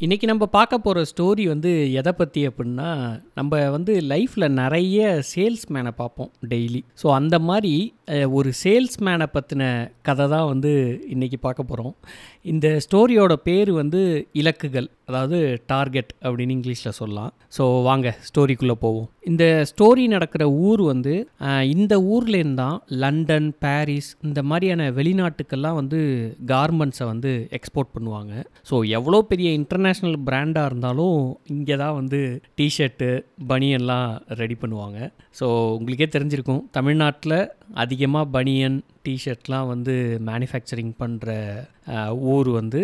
இன்றைக்கி நம்ம பார்க்க போகிற ஸ்டோரி வந்து எதை பற்றி அப்படின்னா நம்ம வந்து லைஃப்பில் நிறைய சேல்ஸ்மேனை பார்ப்போம் டெய்லி ஸோ அந்த மாதிரி ஒரு சேல்ஸ்மேனை பற்றின கதை தான் வந்து இன்றைக்கி பார்க்க போகிறோம் இந்த ஸ்டோரியோட பேர் வந்து இலக்குகள் அதாவது டார்கெட் அப்படின்னு இங்கிலீஷில் சொல்லலாம். ஸோ வாங்க ஸ்டோரிக்குள்ளே போவோம். இந்த ஸ்டோரி நடக்கிற ஊர் வந்து இந்த ஊர்லேருந்து தான் லண்டன் பாரிஸ் இந்த மாதிரியான வெளிநாட்டுக்கெல்லாம் வந்து கார்மெண்ட்ஸை வந்து எக்ஸ்போர்ட் பண்ணுவாங்க. ஸோ எவ்வளோ பெரிய இன்டர்நேஷ்னல் பிராண்டாக இருந்தாலும் இங்கே தான் வந்து டிஷர்ட்டு பனியன்லாம் ரெடி பண்ணுவாங்க. ஸோ உங்களுக்கே தெரிஞ்சிருக்கும் தமிழ்நாட்டில் அதிகமாக பனியன் டிஷர்ட்லாம் வந்து மேனுஃபேக்சரிங் பண்ணுற ஊர் வந்து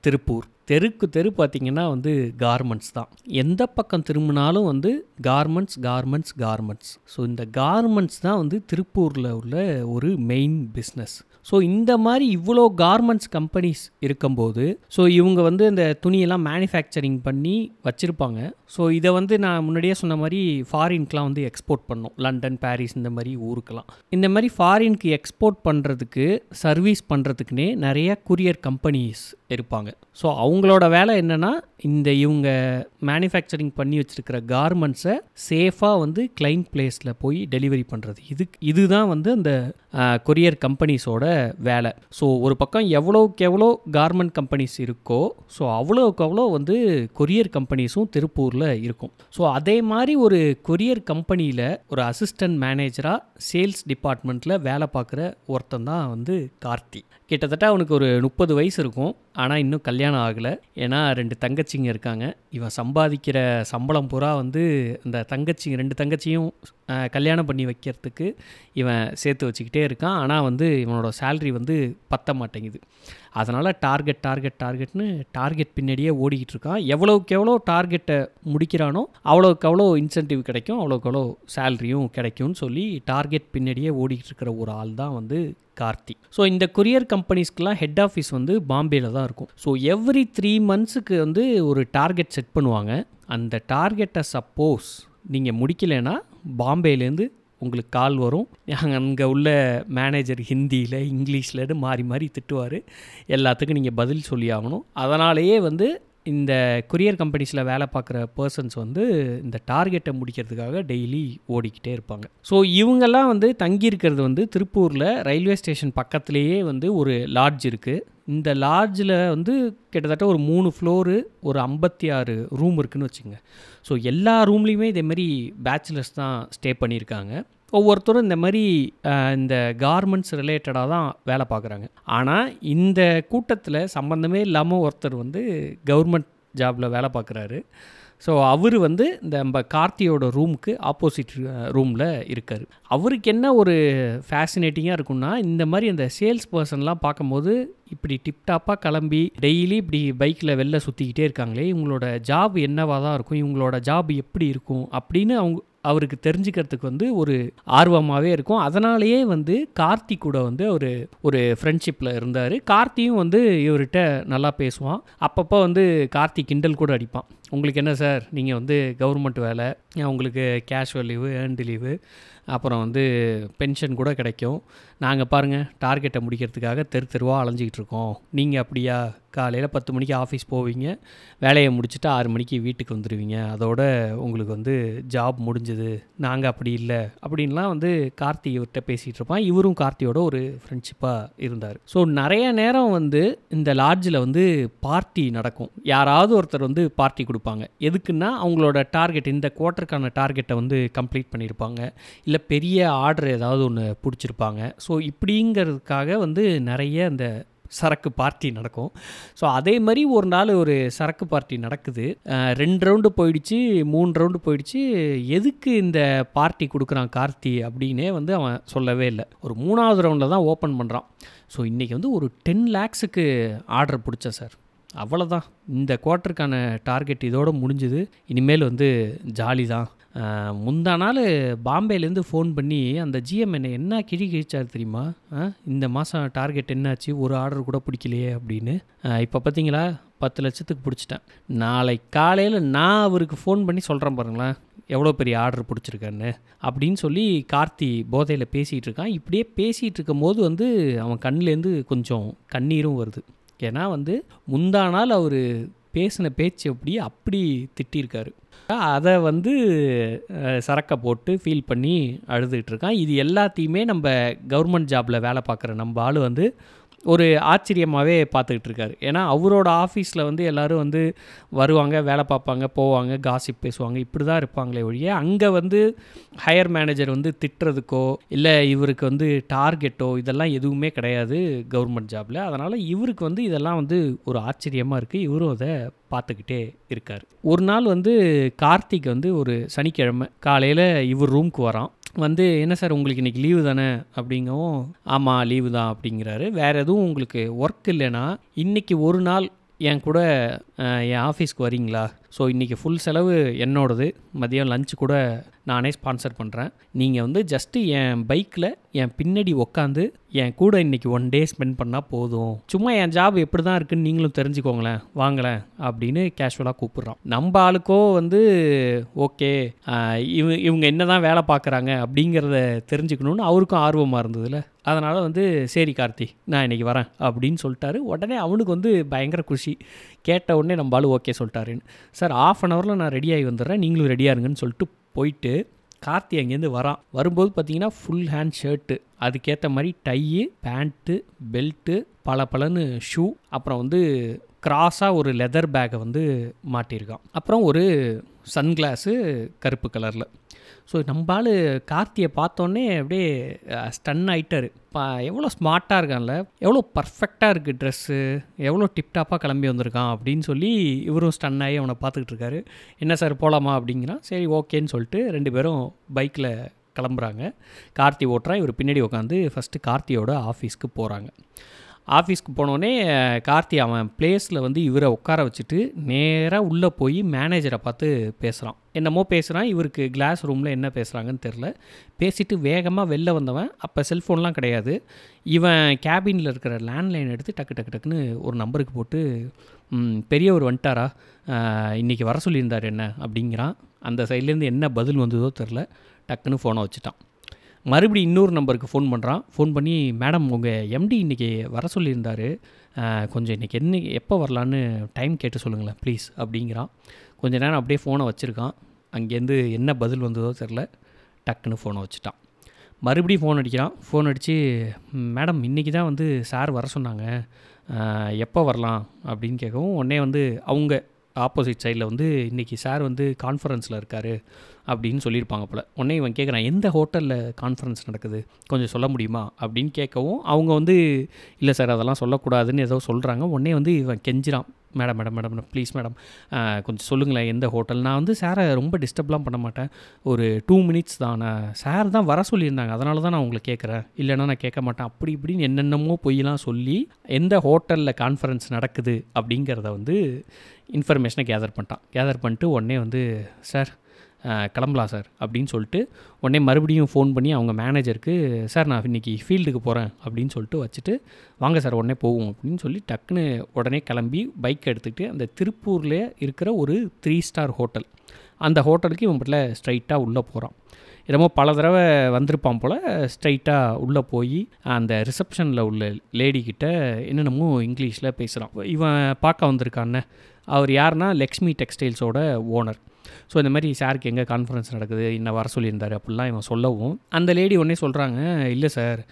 திருப்பூர். தெருக்கு தெரு பார்த்திங்கன்னா வந்து கார்மெண்ட்ஸ் தான். எந்த பக்கம் திரும்பினாலும் வந்து கார்மெண்ட்ஸ் கார்மெண்ட்ஸ் கார்மெண்ட்ஸ் ஸோ இந்த கார்மெண்ட்ஸ் தான் வந்து திருப்பூரில் உள்ள ஒரு மெயின் பிஸ்னஸ் ஸோ இந்த மாதிரி இவ்வளோ கார்மெண்ட்ஸ் கம்பெனிஸ் இருக்கும்போது ஸோ இவங்க வந்து இந்த துணியெல்லாம் மேனுஃபேக்சரிங் பண்ணி வச்சுருப்பாங்க. ஸோ இதை வந்து நான் முன்னாடியே சொன்ன மாதிரி ஃபாரின்க்கெலாம் வந்து எக்ஸ்போர்ட் பண்ணோம். லண்டன் பாரிஸ் இந்த மாதிரி ஊருக்கெலாம் இந்த மாதிரி ஃபாரின்க்கு எக்ஸ்போர்ட் பண்ணுறதுக்கு சர்வீஸ் பண்ணுறதுக்குனே நிறைய குரியர் கம்பெனிஸ் இருப்பாங்க. ஸோ அவங்களோட வேலை என்னென்னா இந்த இவங்க மேனுஃபேக்சரிங் பண்ணி வச்சுருக்கிற கார்மெண்ட்ஸை சேஃபாக வந்து கிளைண்ட் பிளேஸில் போய் டெலிவரி பண்ணுறது இது இதுதான் வந்து அந்த கொரியர் கம்பெனிஸோட வேலை. ஸோ ஒரு பக்கம் எவ்வளோக்கு எவ்வளோ கார்மெண்ட் கம்பெனிஸ் இருக்கோ ஸோ அவ்வளோக்கு அவ்வளோ வந்து கொரியர் கம்பெனிஸும் திருப்பூரில் இருக்கும். ஸோ அதே மாதிரி ஒரு கொரியர் கம்பெனியில் ஒரு அசிஸ்டன்ட் மேனேஜராக சேல்ஸ் டிபார்ட்மெண்ட்டில் வேலை பார்க்குற ஒருத்தன் தான் வந்து கார்த்தி. கிட்டத்தட்ட அவனுக்கு ஒரு முப்பது வயசு இருக்கும். ஆனால் இன்னும் கல்யாணம் ஆகலை. ஏன்னா ரெண்டு தங்கச்சிங்க இருக்காங்க. இவன் சம்பாதிக்கிற சம்பளம் பூரா வந்து இந்த தங்கச்சிங்க ரெண்டு தங்கச்சியும் கல்யாணம் பண்ணி வைக்கிறதுக்கு இவன் சேர்த்து வச்சுக்கிட்டே இருக்கான். ஆனால் வந்து இவனோட சேல்ரி வந்து பத்த மாட்டேங்குது. அதனால் டார்கெட் டார்கெட் டார்கெட்னு டார்கெட் பின்னாடியே ஓடிக்கிட்டு இருக்கான். எவ்வளோக்கு எவ்வளோ டார்கெட்டை முடிக்கிறானோ அவ்வளோக்கு அவ்வளோ இன்சென்டிவ் கிடைக்கும். அவ்வளோக்கு அவ்வளோ சேல்ரியும் கிடைக்கும்னு சொல்லி டார்கெட் பின்னாடியே ஓடிக்கிட்டு இருக்கிற ஒரு ஆள் தான் வந்து கார்த்தி. ஸோ இந்த கொரியர் கம்பெனிஸ்க்கெலாம் ஹெட் ஆஃபீஸ் வந்து பாம்பேயில் தான் இருக்கும். ஸோ எவ்ரி த்ரீ மந்த்ஸுக்கு வந்து ஒரு டார்கெட் செட் பண்ணுவாங்க. அந்த டார்கெட்டை சப்போஸ் நீங்கள் முடிக்கலைன்னா பாம்பேலேருந்து உங்களுக்கு கால் வரும். அங்கே உள்ள மேனேஜர் ஹிந்தியில் இங்கிலீஷில்னு மாறி மாறி திட்டுவார். எல்லாத்துக்கும் நீங்கள் பதில் சொல்லி ஆகணும். அதனாலேயே வந்து இந்த கொரியர் கம்பெனிஸில் வேலை பார்க்குற பர்சன்ஸ் வந்து இந்த டார்கெட்டை முடிக்கிறதுக்காக டெய்லி ஓடிக்கிட்டே இருப்பாங்க. ஸோ இவங்கெல்லாம் வந்து தங்கியிருக்கிறது வந்து திருப்பூரில் ரயில்வே ஸ்டேஷன் பக்கத்துலேயே வந்து ஒரு லாட்ஜ் இருக்குது இந்த லாட்ஜில் வந்து கிட்டத்தட்ட ஒரு மூணு ஃப்ளோரு ஒரு ஐம்பத்தி ஆறு ரூம் இருக்குன்னு வச்சுங்க ஸோ எல்லா ரூம்லேயுமே இதேமாரி பேச்சுலர்ஸ் தான் ஸ்டே பண்ணியிருக்காங்க. ஒவ்வொருத்தரும் இந்த மாதிரி இந்த கார்மெண்ட்ஸ் ரிலேட்டடாக தான் வேலை பார்க்குறாங்க. ஆனால் இந்த கூட்டத்தில் சம்மந்தமே இல்லாமல் ஒருத்தர் வந்து கவர்மெண்ட் ஜாபில் வேலை பார்க்குறாரு. ஸோ அவர் வந்து இந்த நம்ம கார்த்தியோட ரூமுக்கு ஆப்போசிட் ரூமில் இருக்கார். அவருக்கு என்ன ஒரு ஃபேசினேட்டிங்காக இருக்கும்னா இந்த மாதிரி அந்த சேல்ஸ் பர்சன்லாம் பார்க்கும்போது இப்படி டிப்டாப்பாக கிளம்பி டெய்லி இப்படி பைக்கில் வெளில சுற்றிக்கிட்டே இருக்காங்களே இவங்களோட ஜாப் என்னவாக தான் இருக்கும் இவங்களோட ஜாப் எப்படி இருக்கும் அப்படின்னு அவங்க அவருக்கு தெரிஞ்சுக்கிறதுக்கு வந்து ஒரு ஆர்வமாகவே இருக்கும். அதனாலேயே வந்து கார்த்தி கூட வந்து ஒரு ஒரு ஃப்ரெண்ட்ஷிப்பில் இருந்தார். கார்த்தியும் வந்து இவர்கிட்ட நல்லா பேசுவான். அப்பப்போ வந்து கார்த்தி கிண்டல் கூட அடிப்பான். உங்களுக்கு என்ன சார்? நீங்கள் வந்து கவர்மெண்ட் வேலை உங்களுக்கு கேஷுவல் லீவு ஏர்ன்டு லீவு அப்புறம் வந்து பென்ஷன் கூட கிடைக்கும். நாங்கள் பாருங்கள் டார்கெட்டை முடிக்கிறதுக்காக தெரு தெருவாக அலைஞ்சிக்கிட்டு இருக்கோம். நீங்கள் அப்படியா? காலையில் பத்து மணிக்கு ஆஃபீஸ் போவீங்க. வேலையை முடிச்சுட்டு ஆறு மணிக்கு வீட்டுக்கு வந்துடுவீங்க அதோட உங்களுக்கு வந்து ஜாப் முடிஞ்சுது. நாங்கள் அப்படி இல்லை. அப்படின்லாம் வந்து கார்த்தி இவர்கிட்ட பேசிகிட்டு இருப்பான். இவரும் கார்த்தியோட ஒரு ஃப்ரெண்ட்ஷிப்பாக இருந்தார். ஸோ நிறைய நேரம் வந்து இந்த லாட்ஜில் வந்து பார்ட்டி நடக்கும். யாராவது ஒருத்தர் வந்து பார்ட்டி கொடுப்பாங்க. எதுக்குன்னா அவங்களோட டார்கெட் இந்த ஆர்டருக்கான டார்கெட்டை வந்து கம்ப்ளீட் பண்ணியிருப்பாங்க இல்லை பெரிய ஆர்டர் ஏதாவது ஒன்று பிடிச்சிருப்பாங்க? ஸோ இப்படிங்கிறதுக்காக வந்து நிறைய அந்த சரக்கு பார்ட்டி நடக்கும். ஸோ அதே மாதிரி ஒரு நாள் ஒரு சரக்கு பார்ட்டி நடக்குது. ரெண்டு ரவுண்டு போயிடுச்சு மூணு ரவுண்டு போயிடுச்சு. எதுக்கு இந்த பார்ட்டி கொடுக்குறான் கார்த்தி அப்படின்னே வந்து அவன் சொல்லவே இல்லை. ஒரு மூணாவது ரவுண்டில் தான் ஓப்பன் பண்ணுறான் ஸோ இன்றைக்கி வந்து ஒரு டென் லேக்ஸுக்கு ஆர்டர் பிடிச்சேன் சார் அவ்வளோதான் இந்த குவார்ட்டருக்கான டார்கெட் இதோடு முடிஞ்சுது. இனிமேல் வந்து ஜாலி தான் முந்தா நாள் பாம்பேலேருந்து ஃபோன் பண்ணி அந்த ஜிஎம் என்னை என்ன கிழி கிழிச்சார் தெரியுமா? இந்த மாதம் டார்கெட் என்னாச்சு? ஒரு ஆர்டர் கூட பிடிக்கலையே அப்படின்னு. இப்போ பார்த்தீங்களா பத்து லட்சத்துக்கு பிடிச்சிட்டேன். நாளை காலையில் நான் அவருக்கு ஃபோன் பண்ணி சொல்கிறேன் பாருங்களேன். எவ்வளோ பெரிய ஆர்டர் பிடிச்சிருக்கான்னு அப்படின்னு சொல்லி கார்த்தி போதையில் பேசிகிட்டு இருக்கான். இப்படியே பேசிகிட்டு இருக்கும் போது வந்து அவன் கண்ணுலேருந்து கொஞ்சம் கண்ணீரும் வருது. ஏன்னா வந்து முந்தா நாள் அவர் பேசின பேச்சு எப்படி அப்படி திட்டியிருக்காரு அதை வந்து சரக்கை போட்டு ஃபீல் பண்ணி அழுதுகிட்ருக்கான் இது எல்லாத்தையுமே நம்ம கவர்மெண்ட் ஜாபில் வேலை பார்க்குற நம்ம ஆள் வந்து ஒரு ஆச்சரியமாகவே பார்த்துக்கிட்டு இருக்காரு ஏன்னா அவரோட ஆஃபீஸில் வந்து எல்லோரும் வந்து வருவாங்க வேலை பார்ப்பாங்க போவாங்க காசிப் பேசுவாங்க இப்படி தான் இருப்பாங்களே ஒழிய அங்கே வந்து ஹையர் மேனேஜர் வந்து திட்டுறதுக்கோ இல்லை இவருக்கு வந்து டார்கெட்டோ இதெல்லாம் எதுவுமே கிடையாது கவர்மெண்ட் ஜாபில். அதனால் இவருக்கு வந்து இதெல்லாம் வந்து ஒரு ஆச்சரியமாக இருக்குது இவரும் அதை பார்த்துக்கிட்டே இருக்கார். ஒரு நாள் வந்து கார்த்திக் வந்து ஒரு சனிக்கிழமை காலையில் இவர் ரூமுக்கு வரான். வந்து என்ன சார் உங்களுக்கு இன்றைக்கி லீவு தானே? அப்படிங்கவும் ஆமாம் லீவு தான் அப்படிங்கிறாரு. வேறு எதுவும் உங்களுக்கு ஒர்க் இல்லைன்னா இன்றைக்கி ஒரு நாள் என் கூட என் ஆஃபீஸ்க்கு வரீங்களா? ஸோ இன்றைக்கி ஃபுல் செலவு என்னோடது. மதியம் லஞ்ச் கூட நானே ஸ்பான்சர் பண்ணுறேன் நீங்கள் வந்து ஜஸ்ட்டு என் பைக்கில் என் பின்னாடி உக்காந்து என் கூட இன்றைக்கி ஒன் டே ஸ்பெண்ட் பண்ணால் போதும். சும்மா என் ஜாப் எப்படி தான் இருக்குன்னு நீங்களும் தெரிஞ்சுக்கோங்களேன். வாங்களேன் அப்படின்னு கேஷுவலாக கூப்பிட்றோம் நம்ம ஆளுக்கோ வந்து ஓகே இவ இவங்க என்ன தான் வேலை பார்க்குறாங்க? அப்படிங்கிறத தெரிஞ்சுக்கணுன்னு அவருக்கும் ஆர்வமாக இருந்ததுல. அதனால் வந்து சரி கார்த்தி நான் இன்றைக்கி வரேன் அப்படின்னு சொல்லிட்டாரு. உடனே அவனுக்கு வந்து பயங்கர குஷி. கேட்ட உடனே நம்ம ஓகே சொல்லிட்டாருன்னு. சார் ஆஃப் அன் ஹவரில் நான் ரெடியாகி வந்துடுறேன். நீங்களும் ரெடியாக இருங்கன்னு சொல்லிட்டு போயிட்டு கார்த்தி அங்கேருந்து வரான். வரும்போது பார்த்தீங்கன்னா ஃபுல் ஹேண்ட் ஷர்ட்டு அதுக்கேற்ற மாதிரி டையு பேண்ட்டு பெல்ட்டு பல பலன்னு ஷூ அப்புறம் வந்து கிராஸாக ஒரு லெதர் பேக்கை வந்து மாட்டியிருக்கான். அப்புறம் ஒரு சன்கிளாஸு கருப்பு கலரில் ஸோ நம்ம ஆள் கார்த்தியை பார்த்தோன்னே அப்படியே ஸ்டன் ஆகிட்டார் பா எவ்வளோ ஸ்மார்ட்டாக இருக்கான்ல? எவ்வளோ பர்ஃபெக்டாக இருக்குது ட்ரெஸ்ஸு எவ்வளோ டிப்டாப்பாக கிளம்பி வந்திருக்கான் அப்படின்னு சொல்லி இவரும் ஸ்டன் ஆகி அவனை பார்த்துக்கிட்டு இருக்காரு. என்ன சார் போகலாமா அப்படிங்கிறான். சரி ஓகேன்னு சொல்லிட்டு ரெண்டு பேரும் பைக்கில் கிளம்புறாங்க. கார்த்தி ஓட்டுறான். இவர் பின்னாடி உட்காந்து ஃபஸ்ட்டு கார்த்தியோட ஆஃபீஸ்க்கு போகிறாங்க ஆஃபீஸ்க்கு போனோடனே கார்த்தி அவன் பிளேஸில் வந்து இவரை உட்கார வச்சுட்டு நேராக உள்ளே போய் மேனேஜரை பார்த்து பேசுகிறான் என்னமோ பேசுகிறான் இவருக்கு கிளாஸ் ரூமில் என்ன பேசுகிறாங்கன்னு தெரில பேசிட்டு வேகமாக வெளில வந்தவன். அப்போ செல்ஃபோன்லாம் கிடையாது. இவன் கேபினில் இருக்கிற லேண்ட்லைன் எடுத்து டக்கு டக்கு டக்குன்னு ஒரு நம்பருக்கு போட்டு பெரியவர் வந்துட்டாரா? இன்றைக்கி வர சொல்லியிருந்தார் என்ன? அப்படிங்கிறான். அந்த சைட்லேருந்து என்ன பதில் வந்ததோ தெரில டக்குன்னு ஃபோனை வச்சுட்டான். மறுபடியும் இன்னொரு நம்பருக்கு ஃபோன் பண்ணுறான் ஃபோன் பண்ணி மேடம் உங்கள் எம்டி இன்றைக்கி வர சொல்லியிருந்தார். கொஞ்சம் இன்றைக்கி என்ன எப்போ வரலான்னு டைம் கேட்டு சொல்லுங்களேன் ப்ளீஸ் அப்படிங்கிறான். கொஞ்சம் நேரம் அப்படியே ஃபோனை வச்சுருக்கான். அங்கேருந்து என்ன பதில் வந்ததோ தெரில டக்குன்னு ஃபோனை வச்சுட்டான். மறுபடியும் ஃபோன் அடிக்கிறான். ஃபோன் அடித்து மேடம் இன்றைக்கி தான் வந்து சார் வர சொன்னாங்க. எப்போ வரலாம்? அப்படின்னு கேட்கவும் உடனே வந்து அவங்க ஆப்போசிட் சைடில் வந்து இன்றைக்கி சார் வந்து கான்ஃபரன்ஸில் இருக்கார் அப்படின்னு சொல்லியிருப்பாங்க போல். உடனே இவன் கேட்குறான் எந்த ஹோட்டலில் கான்ஃபரன்ஸ் நடக்குது? கொஞ்சம் சொல்ல முடியுமா? அப்படின்னு கேட்கவும் அவங்க வந்து இல்லை சார் அதெல்லாம் சொல்லக்கூடாதுன்னு ஏதோ சொல்கிறாங்க உடனே வந்து இவன் கெஞ்சிரான் madam madam madam please madam. கொஞ்சம் சொல்லுங்களேன் எந்த ஹோட்டல்? நான் வந்து சாரை ரொம்ப டிஸ்டர்ப்லாம் பண்ண மாட்டேன். ஒரு டூ மினிட்ஸ் தான். நான் சார் தான் வர சொல்லியிருந்தாங்க. அதனால தான் நான் உங்களை கேட்குறேன். இல்லைன்னா நான் கேட்க மாட்டேன். அப்படி இப்படின்னு என்னென்னமோ பொய்யெல்லாம் சொல்லி எந்த ஹோட்டலில் கான்ஃபரன்ஸ் நடக்குது அப்படிங்கிறத வந்து இன்ஃபர்மேஷனை கேதர் பண்ணிட்டான். கேதர் பண்ணிட்டு உடனே வந்து சார் கிளம்பலாம் சார் அப்படின்னு சொல்லிட்டு உடனே மறுபடியும் ஃபோன் பண்ணி அவங்க மேனேஜருக்கு சார் நான் இன்றைக்கி ஃபீல்டுக்கு போகிறேன் அப்படின்னு சொல்லிட்டு வச்சுட்டு வாங்க சார் உடனே போவோம் அப்படின்னு சொல்லி டக்குன்னு உடனே கிளம்பி பைக் எடுத்துக்கிட்டு அந்த திருப்பூரில் இருக்கிற ஒரு த்ரீ ஸ்டார் ஹோட்டல் அந்த ஹோட்டலுக்கு இவன் பட்டில் ஸ்ட்ரைட்டாக உள்ளே போகிறான் என்னமோ பல தடவை வந்திருப்பான் போல் ஸ்ட்ரைட்டாக உள்ளே போய் அந்த ரிசப்ஷனில் உள்ள லேடி என்னென்னமோ இங்கிலீஷில் பேசுகிறான் இவன் பார்க்க வந்திருக்கான்னு அவர் யாருன்னா லக்ஷ்மி டெக்ஸ்டைல்ஸோட ஓனர் ஸோ இந்த மாதிரி சாருக்கு எங்கே கான்ஃபரன்ஸ் நடக்குது? இன்னும் வர சொல்லியிருந்தார் அப்படிலாம் இவன் சொல்லவும். அந்த லேடி உடனே சொல்கிறாங்க இல்லை சார்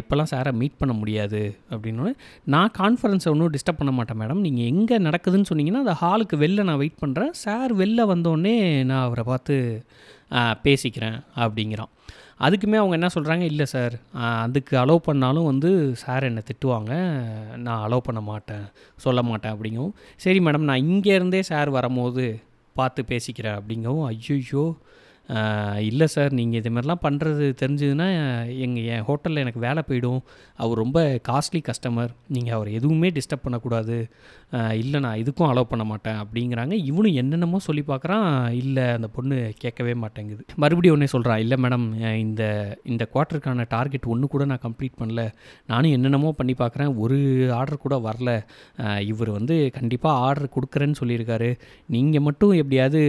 இப்போல்லாம் சாரை மீட் பண்ண முடியாது. அப்படின்னு. நான் கான்ஃபரன்ஸை ஒன்றும் டிஸ்டர்ப் பண்ண மாட்டேன் மேடம் நீங்கள் எங்கே நடக்குதுன்னு சொன்னீங்கன்னா அந்த ஹாலுக்கு வெளில நான் வெயிட் பண்ணுறேன் சார் வெளில வந்தோடனே நான் அவரை பார்த்து பேசிக்கிறேன் அப்படிங்கிறான். அதுக்குமே அவங்க என்ன சொல்கிறாங்க இல்லை சார் அதுக்கு அலோவ் பண்ணாலும் வந்து சார் என்னை திட்டுவாங்க. நான் அலோவ் பண்ண மாட்டேன் சொல்ல மாட்டேன் அப்படிங்கவும். சரி மேடம் நான் இங்கேருந்தே சார் வரும்போது பார்த்து பேசிக்கிறேன் அப்படிங்கவும் ஐயோ இல்லை சார் நீங்கள் இது மாதிரிலாம் பண்ணுறது தெரிஞ்சதுன்னா எங்கள் என் ஹோட்டலில் எனக்கு வேலை போயிடும். அவர் ரொம்ப காஸ்ட்லி கஸ்டமர் நீங்கள் அவர் எதுவுமே டிஸ்டர்ப் பண்ணக்கூடாது. இல்லை நான் இதுக்கும் அலோவ் பண்ண மாட்டேன் அப்படிங்கிறாங்க. இவனும் என்னென்னமோ சொல்லி பார்க்குறான். இல்லை அந்த பொண்ணு கேட்கவே மாட்டேங்குது. மறுபடியும் ஒன்றே சொல்கிறான் இல்லை மேடம் இந்த இந்த குவார்ட்டருக்கான டார்கெட் ஒன்று கூட நான் கம்ப்ளீட் பண்ணல. நானும் என்னென்னமோ பண்ணி பார்க்குறேன். ஒரு ஆர்டர் கூட வரல. இவர் வந்து கண்டிப்பாக ஆர்டர் கொடுக்குறேன்னு சொல்லியிருக்காரு. நீங்கள் மட்டும் எப்படியாவது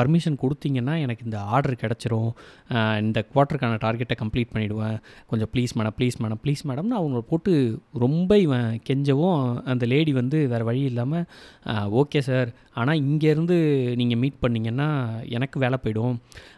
பர்மிஷன் கொடுத்தீங்கன்னா எனக்கு எனக்கு இந்த ஆர்டர் கிடச்சிரும் இந்த குவார்ட்டருக்கான டார்கெட்டை கம்ப்ளீட் பண்ணிவிடுவேன் கொஞ்சம் please madam please madam please மேடம்னு அவங்கள போட்டு ரொம்ப இவன் கெஞ்சவும் அந்த லேடி வந்து வேறு வழி இல்லாமல் ஓகே சார். ஆனால் இங்கேருந்து நீங்கள் மீட் பண்ணிங்கன்னா எனக்கு வேலை போயிடும்.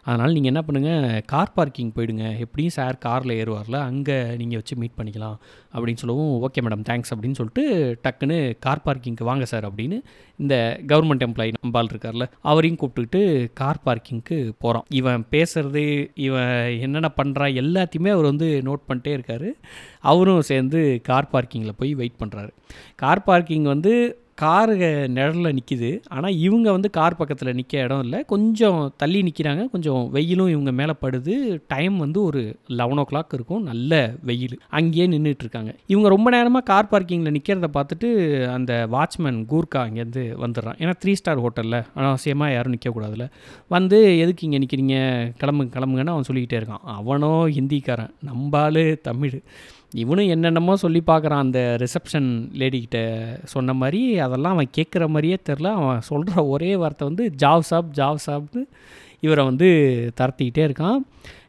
அதனால் நீங்கள் என்ன பண்ணுங்கள் கார் பார்க்கிங் போயிடுங்க. எப்படியும் சார் காரில் ஏறுவார்ல அங்கே நீங்கள் வச்சு மீட் பண்ணிக்கலாம் அப்படின்னு சொல்லவும் ஓகே மேடம் தேங்க்ஸ் அப்படின்னு சொல்லிட்டு டக்குன்னு கார் பார்க்கிங்க்கு வாங்க சார் அப்படின்னு இந்த கவர்மெண்ட் எம்ப்ளாயி நம்பால் இருக்கார்ல அவரையும் கூப்பிட்டுக்கிட்டு கார் பார்க்கிங்க்கு போகிறோம் இவன் பேசுறது இவன் என்னென்ன பண்ணுறான் எல்லாத்தையுமே அவர் வந்து நோட் பண்ணிட்டே இருக்காரு. அவரும் சேர்ந்து கார் பார்க்கிங்கில் போய் வெயிட் பண்ணுறாரு கார் பார்க்கிங் வந்து காரு நிழலில் நிற்கிது ஆனால் இவங்க வந்து கார் பக்கத்தில் நிற்க இடம் இல்லை. கொஞ்சம் தள்ளி நிற்கிறாங்க கொஞ்சம் வெயிலும் இவங்க மேலே படுது. டைம் வந்து ஒரு லெவன் ஓ கிளாக் இருக்கும். நல்ல வெயில். அங்கேயே நின்றுட்டு இருக்காங்க இவங்க ரொம்ப நேரமாக கார் பார்க்கிங்கில் நிற்கிறத பார்த்துட்டு அந்த வாட்ச்மேன் கூர்க்கா அங்கேருந்து வந்துடுறான். ஏன்னா த்ரீ ஸ்டார் ஹோட்டலில் அனாவசியமாக யாரும் நிற்கக்கூடாதுல வந்து எதுக்கு இங்கே நிற்கிறீங்க கிளம்புங்க கிளம்புங்கன்னு அவன் சொல்லிக்கிட்டே இருக்கான். அவனோ ஹிந்திக்காரன். நம்பாலு தமிழ். இவனும் என்னென்னமோ சொல்லி பார்க்குறான் அந்த ரிசப்ஷன் லேடிக்கிட்ட சொன்ன மாதிரி அதெல்லாம் அவன் கேட்குற மாதிரியே தெரில அவன் சொல்கிற ஒரே வார்த்தை வந்து ஜாவ் சாப் ஜாவ் சாப்னு இவரை வந்து தரத்திக்கிட்டே இருக்கான்.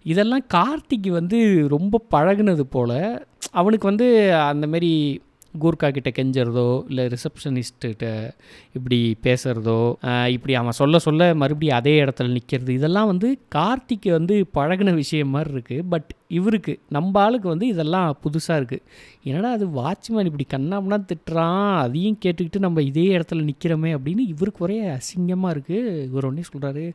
இதெல்லாம் கார்த்திக் வந்து ரொம்ப பழகுனது போல் அவனுக்கு வந்து அந்தமாரி கூர்க்கா கிட்ட கெஞ்சுறதோ இல்லை ரிசப்ஷனிஸ்ட்டு இப்படி பேசுகிறதோ இப்படி அவன் சொல்ல சொல்ல மறுபடியும் அதே இடத்துல நிற்கிறது இதெல்லாம் வந்து கார்த்திக்கு வந்து பழகின விஷயம் மாதிரி இருக்குது பட் இவருக்கு நம்ம ஆளுக்கு வந்து இதெல்லாம் புதுசாக இருக்குது என்னடா அது வாட்ச்மேன் இப்படி கண்ணாமனா திட்டுறான் அதையும் கேட்டுக்கிட்டு நம்ம இதே இடத்துல நிற்கிறோமே அப்படின்னு இவருக்கு ஒரே அசிங்கமாக இருக்குது இவர் ஒன்றே சொல்கிறாரு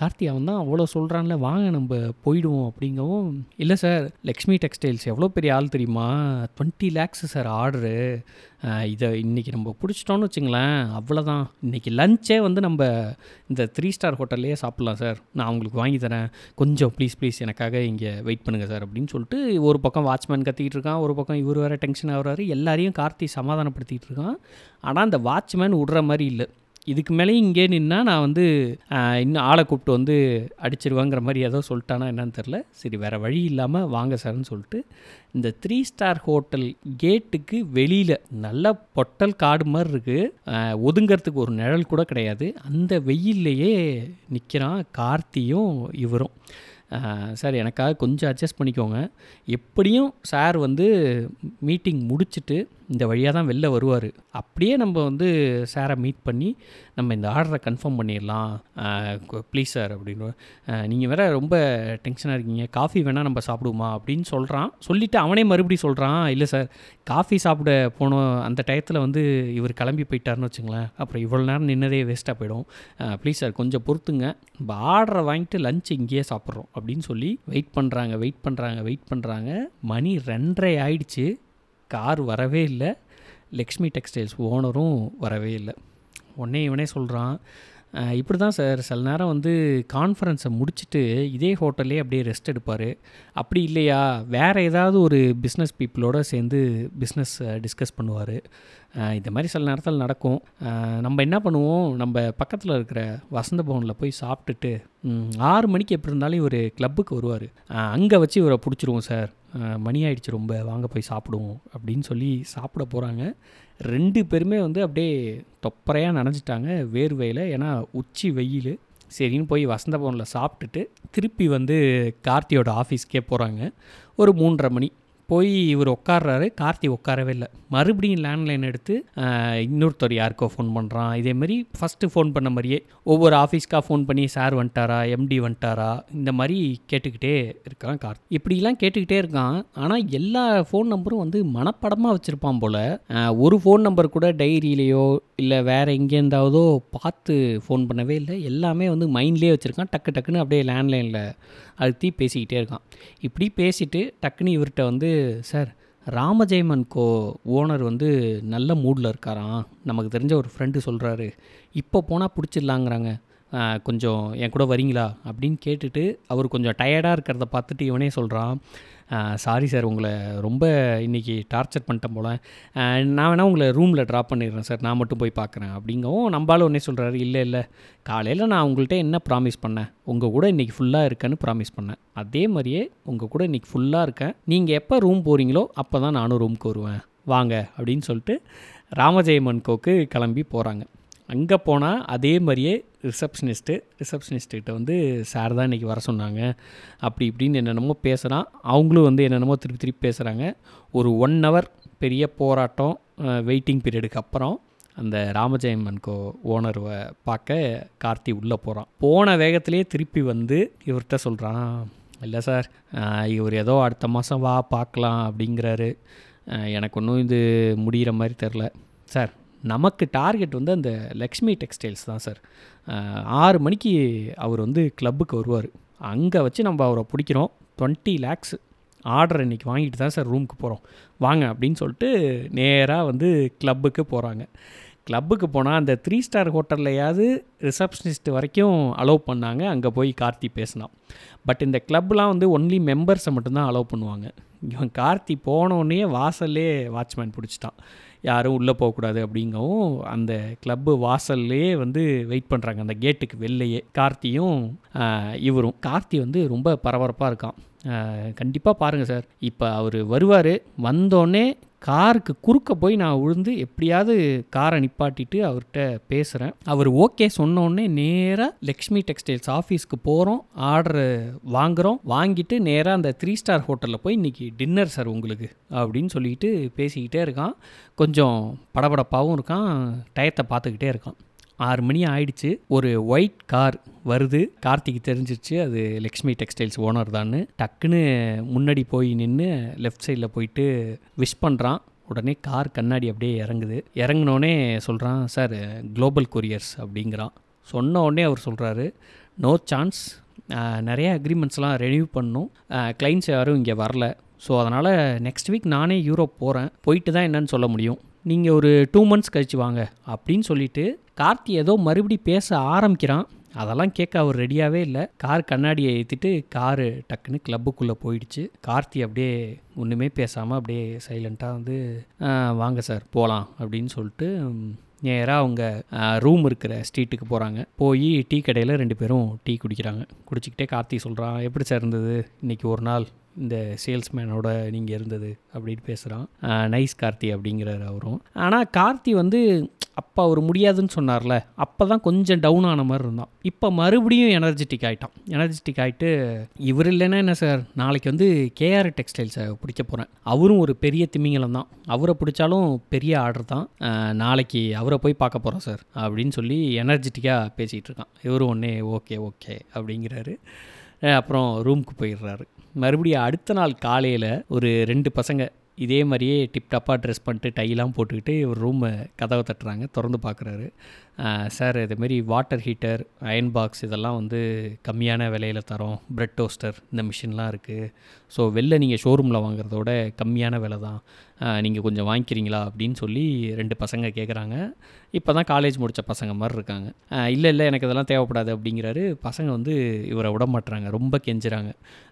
கார்த்தி அவன் தான் அவ்வளோ சொல்கிறான்ல வாங்க நம்ம போயிடுவோம் அப்படிங்கவும் இல்லை சார் லக்ஷ்மி டெக்ஸ்டைல்ஸ் எவ்வளோ பெரிய ஆள் தெரியுமா? Twenty lakhs sir order. இதை இன்றைக்கி நம்ம பிடிச்சிட்டோன்னு வச்சுங்களேன் அவ்வளோதான் இன்றைக்கி லஞ்சே வந்து நம்ம இந்த த்ரீ ஸ்டார் ஹோட்டல்லையே சாப்பிட்லாம் சார் நான் உங்களுக்கு வாங்கி தரேன். கொஞ்சம் ப்ளீஸ் ப்ளீஸ் எனக்காக இங்கே வெயிட் பண்ணுங்கள் சார் அப்படின்னு சொல்லிட்டு ஒரு பக்கம் வாட்ச்மேன் கத்திக்கிட்டு இருக்கான் ஒரு பக்கம் இவர் வேறு டென்ஷன் ஆகிறாரு. எல்லாரையும் கார்த்தி சமாதானப்படுத்திகிட்டு இருக்கான். ஆனால் அந்த வாட்ச்மேன் விடுற மாதிரி இல்லை. இதுக்கு மேலேயும் இங்கே நின்னா நான் வந்து இன்னும் ஆளை கூப்பிட்டு வந்து அடிச்சிருவாங்கிற மாதிரி ஏதோ சொல்லிட்டானா என்னன்னு தெரில சரி வேறு வழி இல்லாமல் வாங்க சார்னு சொல்லிட்டு இந்த த்ரீ ஸ்டார் ஹோட்டல் கேட்டுக்கு வெளியில் நல்ல பொட்டல் காடு மாதிரி இருக்குது ஒதுங்கிறதுக்கு ஒரு நிழல் கூட கிடையாது. அந்த வெயில்லையே நிற்கிறான் கார்த்தியும் இவரும். சார் எனக்காக கொஞ்சம் அட்ஜஸ்ட் பண்ணிக்கோங்க. எப்படியும் சார் வந்து மீட்டிங் முடிச்சுட்டு இந்த வழியாக தான் வெளில வருவார். அப்படியே நம்ம வந்து சாரை மீட் பண்ணி நம்ம இந்த ஆர்டரை கன்ஃபார்ம் பண்ணிடலாம். ப்ளீஸ் சார் அப்படின்னு. நீங்கள் வேற ரொம்ப டென்ஷனாக இருக்கீங்க. காஃபி வேணால் நம்ம சாப்பிடுவோமா அப்படின்னு சொல்கிறான் சொல்லிவிட்டு அவனே மறுபடியும் சொல்கிறான் இல்லை சார் காஃபி சாப்பிட போனோம் அந்த டயத்தில் வந்து இவர் கிளம்பி போயிட்டாருன்னு வச்சுங்களேன். அப்புறம் இவ்வளோ நேரம் நின்னதே வேஸ்ட்டாக போயிடும். ப்ளீஸ் சார் கொஞ்சம் பொறுத்துங்க. நம்ம ஆர்டரை வாங்கிட்டு லஞ்ச் இங்கேயே சாப்பிட்றோம். அப்படின்னு சொல்லி வெயிட் பண்ணுறாங்க வெயிட் பண்ணுறாங்க வெயிட் பண்ணுறாங்க மணி ரெண்டரை ஆயிடுச்சு. கார் வரவே இல்லை. லக்ஷ்மி டெக்ஸ்டைல்ஸ் ஓனரும் வரவே இல்லை. உடனே இவனே சொல்கிறான் இப்படி தான் சார் சில நேரம் வந்து கான்ஃபரன்ஸை முடிச்சுட்டு இதே ஹோட்டல்லே அப்படியே ரெஸ்ட் எடுப்பார். அப்படி இல்லையா? வேறு ஏதாவது ஒரு பிஸ்னஸ் பீப்புளோடு சேர்ந்து பிஸ்னஸ் டிஸ்கஸ் பண்ணுவார். இந்த மாதிரி சில நேரத்தில் நடக்கும். நம்ம என்ன பண்ணுவோம்? நம்ம பக்கத்தில் இருக்கிற வசந்த பவனில் போய் சாப்பிட்டுட்டு ஆறு மணிக்கு எப்படி இருந்தாலும் இவர் கிளப்புக்கு வருவார். அங்கே வச்சு இவரை பிடிச்சிருவோம் சார். மணி ஆயிடுச்சு ரொம்ப வாங்க போய் சாப்பிடுவோம் அப்படின்னு சொல்லி சாப்பிட போகிறாங்க ரெண்டு பேருமே வந்து அப்படியே தொப்பரையாக நனைஞ்சிட்டாங்க வேர்வையில் ஏன்னா உச்சி வெயில். சரின்னு போய் வசந்த பவனில் சாப்பிட்டுட்டு திருப்பி வந்து கார்த்தியோட ஆஃபீஸ்க்கே போகிறாங்க ஒரு மூன்றரை மணி. போய் இவர் உட்கார்றாரு. கார்த்தி உட்காரவே இல்லை. மறுபடியும் லேண்ட்லைன் எடுத்து இன்னொருத்தர் யாருக்கோ ஃபோன் பண்ணுறான் இதேமாரி ஃபஸ்ட்டு ஃபோன் பண்ண மாதிரியே ஒவ்வொரு ஆஃபீஸ்க்காக ஃபோன் பண்ணி சார் வந்துட்டாரா எம்டி வந்துட்டாரா இந்த மாதிரி கேட்டுக்கிட்டே இருக்கான் கார்த்தி. இப்படிலாம் கேட்டுக்கிட்டே இருக்கான். ஆனால் எல்லா ஃபோன் நம்பரும் வந்து மனப்படமாக வச்சுருப்பான் போல். ஒரு ஃபோன் நம்பர் கூட டைரியிலையோ இல்லை வேறு எங்கேருந்தாவதோ பார்த்து ஃபோன் பண்ணவே இல்லை. எல்லாமே வந்து மைண்ட்லேயே வச்சுருக்கான். டக்கு டக்குன்னு அப்படியே லேண்ட்லைனில் அழுத்தி பேசிக்கிட்டே இருக்கான். இப்படி பேசிட்டு டக்குன்னு இவர்கிட்ட வந்து சார் ராமஜெயமன் கோ ஓனர் வந்து நல்ல மூடில் இருக்காராம். நமக்கு தெரிஞ்ச ஒரு ஃப்ரெண்டு சொல்கிறாரு இப்போ போனால் பிடிச்சிடலாங்கிறாங்க. கொஞ்சம் என் கூட வரீங்களா அப்படின்னு கேட்டுட்டு அவர் கொஞ்சம் டயர்டாக இருக்கிறத பார்த்துட்டு இவனே சொல்கிறான் சாரி சார் உங்களை ரொம்ப இன்றைக்கி டார்ச்சர் பண்ணிட்டேன் போல். நான் வேணால் உங்களை ரூமில் ட்ராப் பண்ணிடுறேன் சார் நான் மட்டும் போய் பார்க்குறேன். அப்படிங்கவும் நம்பாலும் உடனே சொல்கிறாரு இல்லை இல்லை. காலையில் நான் உங்கள்கிட்ட என்ன ப்ராமிஸ் பண்ணேன்? உங்கள் கூட இன்றைக்கி ஃபுல்லாக இருக்கேன்னு ப்ராமிஸ் பண்ணேன். அதே மாதிரியே உங்கள் கூட இன்றைக்கி ஃபுல்லாக இருக்கேன். நீங்கள் எப்போ ரூம் போகிறீங்களோ அப்போ தான் நானும் ரூமுக்கு வருவேன். வாங்க. அப்படின்னு சொல்லிட்டு ராமஜெயமன் கோக்கு கிளம்பி போகிறாங்க அங்கே போனால் அதே மாதிரியே ரிசப்ஷனிஸ்ட்டு ரிசப்ஷனிஸ்ட்டுக்கிட்ட வந்து சார் தான் இன்றைக்கி வர சொன்னாங்க. அப்படி இப்படின்னு என்னென்னமோ பேசுகிறான் அவங்களும் வந்து என்னென்னமோ திருப்பி திருப்பி பேசுகிறாங்க ஒரு ஒன் ஹவர் பெரிய போராட்டம் வெயிட்டிங் பீரியடுக்கு அப்புறம் அந்த ராமஜெயமன்கோ ஓனர்வை பார்க்க கார்த்தி உள்ளே போகிறான் போன வேகத்திலே திருப்பி வந்து இவர்கிட்ட சொல்கிறான் இல்லை சார் இவர் ஏதோ அடுத்த மாதம் வா பார்க்கலாம் அப்படிங்கிறாரு. எனக்கு ஒன்றும் இது முடிகிற மாதிரி தெரில சார் நமக்கு டார்கெட் வந்து அந்த லக்ஷ்மி டெக்ஸ்டைல்ஸ் தான் சார். ஆறு மணிக்கு அவர் வந்து கிளப்புக்கு வருவார். அங்கே வச்சு நம்ம அவரை பிடிக்கிறோம். டுவெண்ட்டி லேக்ஸ் ஆர்டர் இன்றைக்கி வாங்கிட்டு தான் சார் ரூமுக்கு போகிறோம் வாங்க அப்படின்னு சொல்லிட்டு நேராக வந்து கிளப்புக்கு போகிறாங்க கிளப்புக்கு போனால் அந்த த்ரீ ஸ்டார் ஹோட்டல்லையாவது ரிசப்ஷனிஸ்ட் வரைக்கும் அலோவ் பண்ணாங்க. அங்கே போய் கார்த்தி பேசினான் பட் இந்த கிளப்லாம் வந்து ஒன்லி மெம்பர்ஸை மட்டும்தான் அலோவ் பண்ணுவாங்க. இவன் கார்த்தி போனோடனே வாசல்லே வாட்ச்மேன் பிடிச்சிட்டான். யாரும் உள்ளே போகக்கூடாது அப்படிங்கவும் அந்த கிளப்பு வாசல்லையே வந்து வெயிட் பண்ணுறாங்க அந்த கேட்டுக்கு வெளிலையே கார்த்தியும் இவரும். கார்த்தி வந்து ரொம்ப பரபரப்பாக இருக்கான். கண்டிப்பாக பாருங்கள் சார். இப்போ அவர் வருவார் வந்தோடனே காருக்கு குறுக்க போய் நான் விழுந்து எப்படியாவது காரை நிப்பாட்டிட்டு அவர்கிட்ட பேசுகிறேன் அவர் ஓகே சொன்னோடனே நேராக லக்ஷ்மி டெக்ஸ்டைல்ஸ் ஆஃபீஸ்க்கு போகிறோம் ஆர்டர் வாங்குகிறோம் வாங்கிட்டு நேராக அந்த த்ரீ ஸ்டார் ஹோட்டலில் போய் இன்றைக்கி டின்னர் சார் உங்களுக்கு அப்படின்னு சொல்லிட்டு பேசிக்கிட்டே இருக்கான். கொஞ்சம் படபடப்பாகவும் இருக்கான் டயத்தை பார்த்துக்கிட்டே இருக்கான். ஆறு மணி ஆயிடுச்சு. ஒரு ஒயிட் கார் வருது. கார்த்திக் தெரிஞ்சிருச்சு அது லக்ஷ்மி டெக்ஸ்டைல்ஸ் ஓனர் தான் டக்குன்னு முன்னாடி போய் நின்று லெஃப்ட் சைடில் போயிட்டு விஷ் பண்ணுறான் உடனே கார் கண்ணாடி அப்படியே இறங்குது. இறங்கினோடனே சொல்கிறான் சார் குளோபல் கொரியர்ஸ் அப்படிங்கிறான். சொன்ன உடனே அவர் சொல்கிறாரு நோ சான்ஸ் நிறைய அக்ரிமெண்ட்ஸ்லாம் ரெனியூ பண்ணும். கிளைண்ட்ஸ் யாரும் இங்கே வரல. ஸோ அதனால் நெக்ஸ்ட் வீக் நானே யூரோப் போகிறேன் போயிட்டு தான் என்னன்னு சொல்ல முடியும். நீங்கள் ஒரு டூ மந்த்ஸ் கழிச்சு வாங்க அப்படின்னு சொல்லிட்டு கார்த்தி ஏதோ மறுபடி பேச ஆரம்பிக்கிறான். அதெல்லாம் கேட்க அவர் ரெடியாகவே இல்லை. கார் கண்ணாடியை ஏற்றிட்டு காரு டக்குன்னு கிளப்புக்குள்ளே போயிடுச்சு. கார்த்தி அப்படியே ஒன்றுமே பேசாமல் அப்படியே சைலண்ட்டாக வந்து வாங்க சார் போகலாம் அப்படின்னு சொல்லிட்டு நேராக அவங்க ரூம் இருக்கிற ஸ்ட்ரீட்டுக்கு போகிறாங்க போய் டீ கடையில் ரெண்டு பேரும் டீ குடிக்கிறாங்க. குடிச்சிக்கிட்டே கார்த்தி சொல்கிறான் எப்படி சார் இருந்தது? இன்றைக்கி ஒரு நாள் இந்த சேல்ஸ்மேனோட நீங்கள் இருந்தது அப்படின்னு பேசுகிறான் நைஸ் கார்த்தி அப்படிங்கிறார் அவரும். ஆனால் கார்த்தி வந்து அப்போ அவர் முடியாதுன்னு சொன்னார்ல. அப்போ தான் கொஞ்சம் டவுன் ஆன மாதிரி இருந்தான். இப்போ மறுபடியும் எனர்ஜெட்டிக் ஆகிட்டான் எனர்ஜெட்டிக் ஆகிட்டு இவர் இல்லைன்னா என்ன சார்? நாளைக்கு வந்து கேஆர் டெக்ஸ்டைல்ஸை பிடிக்க போகிறேன் அவரும் ஒரு பெரிய திமிங்கலம் தான். அவரை பிடிச்சாலும் பெரிய ஆர்டர் தான். நாளைக்கு அவரை போய் பார்க்க போகிறோம் சார் அப்படின்னு சொல்லி எனர்ஜெட்டிக்காக பேசிகிட்டு இருக்கான். இவரும் ஒன்றே ஓகே ஓகே அப்படிங்கிறாரு. அப்புறம் ரூமுக்கு போயிடுறாரு. மறுபடியும் அடுத்த நாள் காலையில் ஒரு ரெண்டு பசங்க இதே மாதிரியே டிப்டாப்பாக ட்ரெஸ் பண்ணிட்டு டைலாம் போட்டுக்கிட்டு ஒரு ரூமை கதவை தட்டுறாங்க திறந்து பார்க்குறாரு. சார் இதுமாரி வாட்டர் ஹீட்டர் அயன் பாக்ஸ் இதெல்லாம் வந்து கம்மியான விலையில் தரோம். ப்ரெட் டோஸ்டர் இந்த மிஷின்லாம் இருக்குது ஸோ வெளில நீங்கள் ஷோரூமில் வாங்குறதோட கம்மியான விலை தான். நீங்கள் கொஞ்சம் வாங்கிக்கிறீங்களா? அப்படின்னு சொல்லி ரெண்டு பசங்க கேட்குறாங்க இப்போ தான் காலேஜ் முடித்த பசங்க மாதிரி இருக்காங்க. இல்லை இல்லை எனக்கு இதெல்லாம் தேவைப்படாது அப்படிங்கிறாரு. பசங்க வந்து இவரை விட மாட்டுறாங்க ரொம்ப கெஞ்சுறாங்க.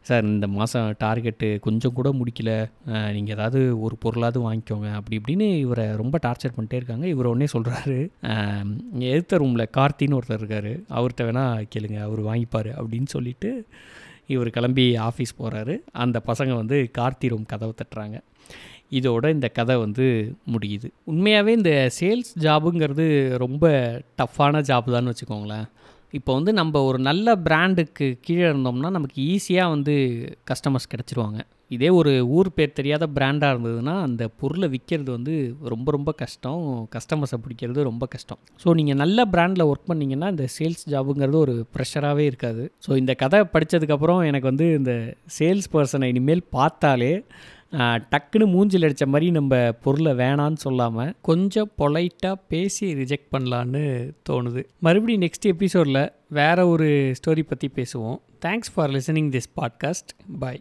சார் இந்த மாதம் டார்கெட்டு கொஞ்சம் கூட முடிக்கல. நீங்கள் ஏதாவது ஒரு பொருளாவது வாங்கிக்கோங்க. அப்படி இப்படின்னு இவரை ரொம்ப டார்ச்சர் பண்ணிட்டே இருக்காங்க. இவர் ஒன்றே சொல்கிறாரு இங்கே எடுத்த ரூமில் கார்த்தின்னு ஒருத்தர் இருக்கார். அவர்கிட்ட வேணால் கேளுங்க அவர் வாங்கிப்பார் அப்படின்னு சொல்லிட்டு இவர் கிளம்பி ஆஃபீஸ் போகிறாரு அந்த பசங்க வந்து கார்த்தி ரூம் கதவை தட்டுறாங்க. இதோட இந்த கதை வந்து முடியுது. உண்மையாகவே இந்த சேல்ஸ் ஜாபுங்கிறது ரொம்ப டஃப்பான ஜாப் தான் வச்சுக்கோங்களேன். இப்போ வந்து நம்ம ஒரு நல்ல பிராண்டுக்கு கீழே இருந்தோம்னா நமக்கு ஈஸியாக வந்து கஸ்டமர்ஸ் கிடச்சிருவாங்க. இதே ஒரு ஊர் பேர் தெரியாத பிராண்டாக இருந்ததுன்னா அந்த பொருளை விற்கிறது வந்து ரொம்ப ரொம்ப கஷ்டம். கஸ்டமர்ஸை பிடிக்கிறது ரொம்ப கஷ்டம். ஸோ நீங்கள் நல்ல பிராண்டில் ஒர்க் பண்ணிங்கன்னா இந்த சேல்ஸ் ஜாபுங்கிறது ஒரு ப்ரெஷராகவே இருக்காது. ஸோ இந்த கதை படித்ததுக்கப்புறம் எனக்கு வந்து இந்த சேல்ஸ் பர்சனை இனிமேல் பார்த்தாலே டக்குன்னு மூஞ்சில் அடித்த மாதிரி நம்ம பொருளை வேணான்னு சொல்லாமல் கொஞ்சம் பொலைட்டாக பேசி ரிஜெக்ட் பண்ணலான்னு தோணுது. மறுபடியும் நெக்ஸ்ட் எபிசோடில் வேறு ஒரு ஸ்டோரி பற்றி பேசுவோம். Thanks for listening this podcast bye